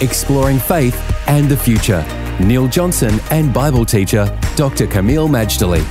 exploring faith and the future. Neil Johnson and Bible teacher Dr. Kameel Majdali.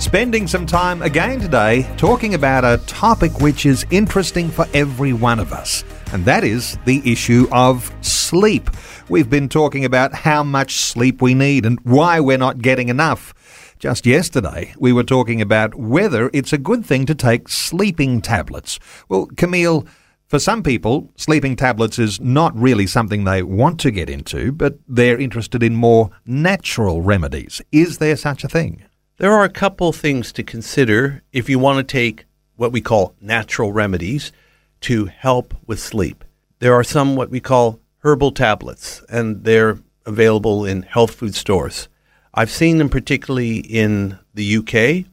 Spending some time again today talking about a topic which is interesting for every one of us, and that is the issue of sleep. We've been talking about how much sleep we need and why we're not getting enough. Just yesterday, we were talking about whether it's a good thing to take sleeping tablets. Well, Kameel, for some people, sleeping tablets is not really something they want to get into, but they're interested in more natural remedies. Is there such a thing? There are a couple things to consider if you want to take what we call natural remedies to help with sleep. There are some what we call herbal tablets, and they're available in health food stores. I've seen them particularly in the UK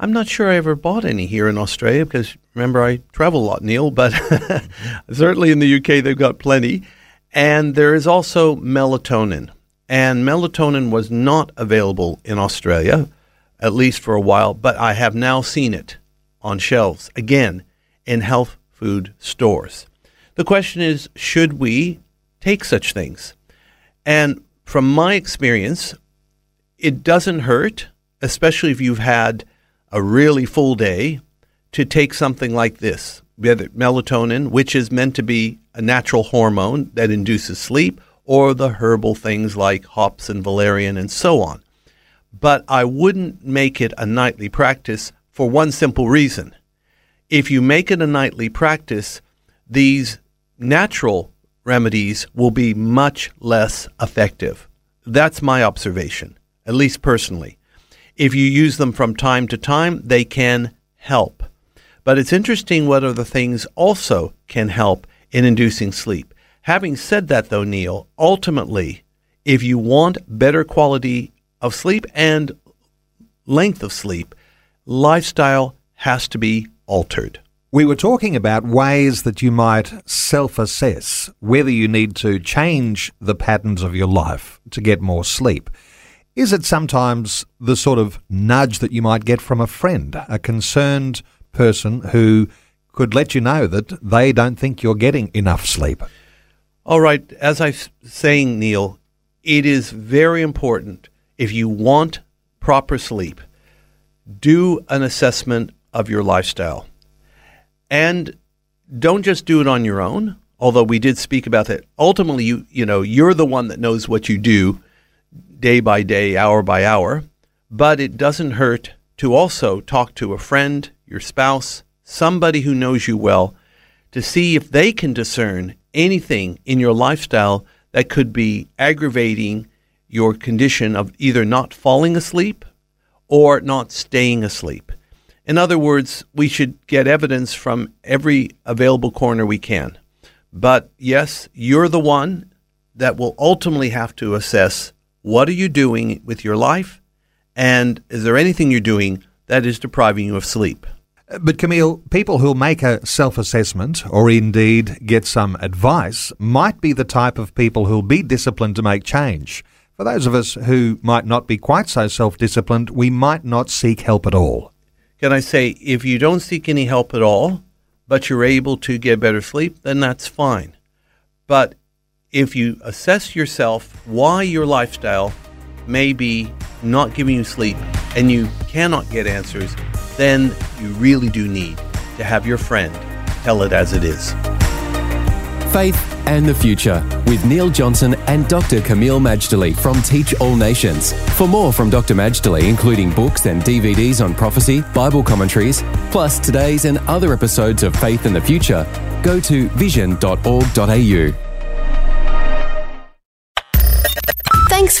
I'm not sure I ever bought any here in Australia because remember I travel a lot, Neil, but certainly in the UK they've got plenty. And there is also melatonin. And melatonin was not available in Australia, at least for a while, but I have now seen it on shelves again in health food stores. The question is should we take such things? And from my experience, it doesn't hurt, especially if you've had a really full day to take something like this whether melatonin, which is meant to be a natural hormone that induces sleep, or the herbal things like hops and valerian and so on. But I wouldn't make it a nightly practice for one simple reason. If you make it a nightly practice, these natural remedies will be much less effective. That's my observation, at least personally. If you use them from time to time, they can help. But it's interesting what other things also can help in inducing sleep. Having said that, though, Neil, ultimately, if you want better quality of sleep and length of sleep, lifestyle has to be altered. We were talking about ways that you might self assess whether you need to change the patterns of your life to get more sleep. Is it sometimes the sort of nudge that you might get from a friend, a concerned person who could let you know that they don't think you're getting enough sleep? All right. As I was saying, Neil, it is very important if you want proper sleep, do an assessment of your lifestyle. And don't just do it on your own, although we did speak about that. Ultimately, you you know, you're the one that knows what you do day by day, hour by hour, but it doesn't hurt to also talk to a friend, your spouse, somebody who knows you well, to see if they can discern anything in your lifestyle that could be aggravating your condition of either not falling asleep or not staying asleep. In other words, we should get evidence from every available corner we can. But yes, you're the one that will ultimately have to assess what are you doing with your life? And is there anything you're doing that is depriving you of sleep? But Kameel, people who'll make a self assessment or indeed get some advice might be the type of people who'll be disciplined to make change. For those of us who might not be quite so self disciplined, we might not seek help at all. Can I say, if you don't seek any help at all, but you're able to get better sleep, then that's fine. But if you assess yourself why your lifestyle may be not giving you sleep and you cannot get answers, then you really do need to have your friend tell it as it is. Faith and the Future with Neil Johnson and Dr. Kameel Majdali from Teach All Nations. For more from Dr. Majdali, including books and DVDs on prophecy, Bible commentaries, plus today's and other episodes of Faith and the Future, go to vision.org.au.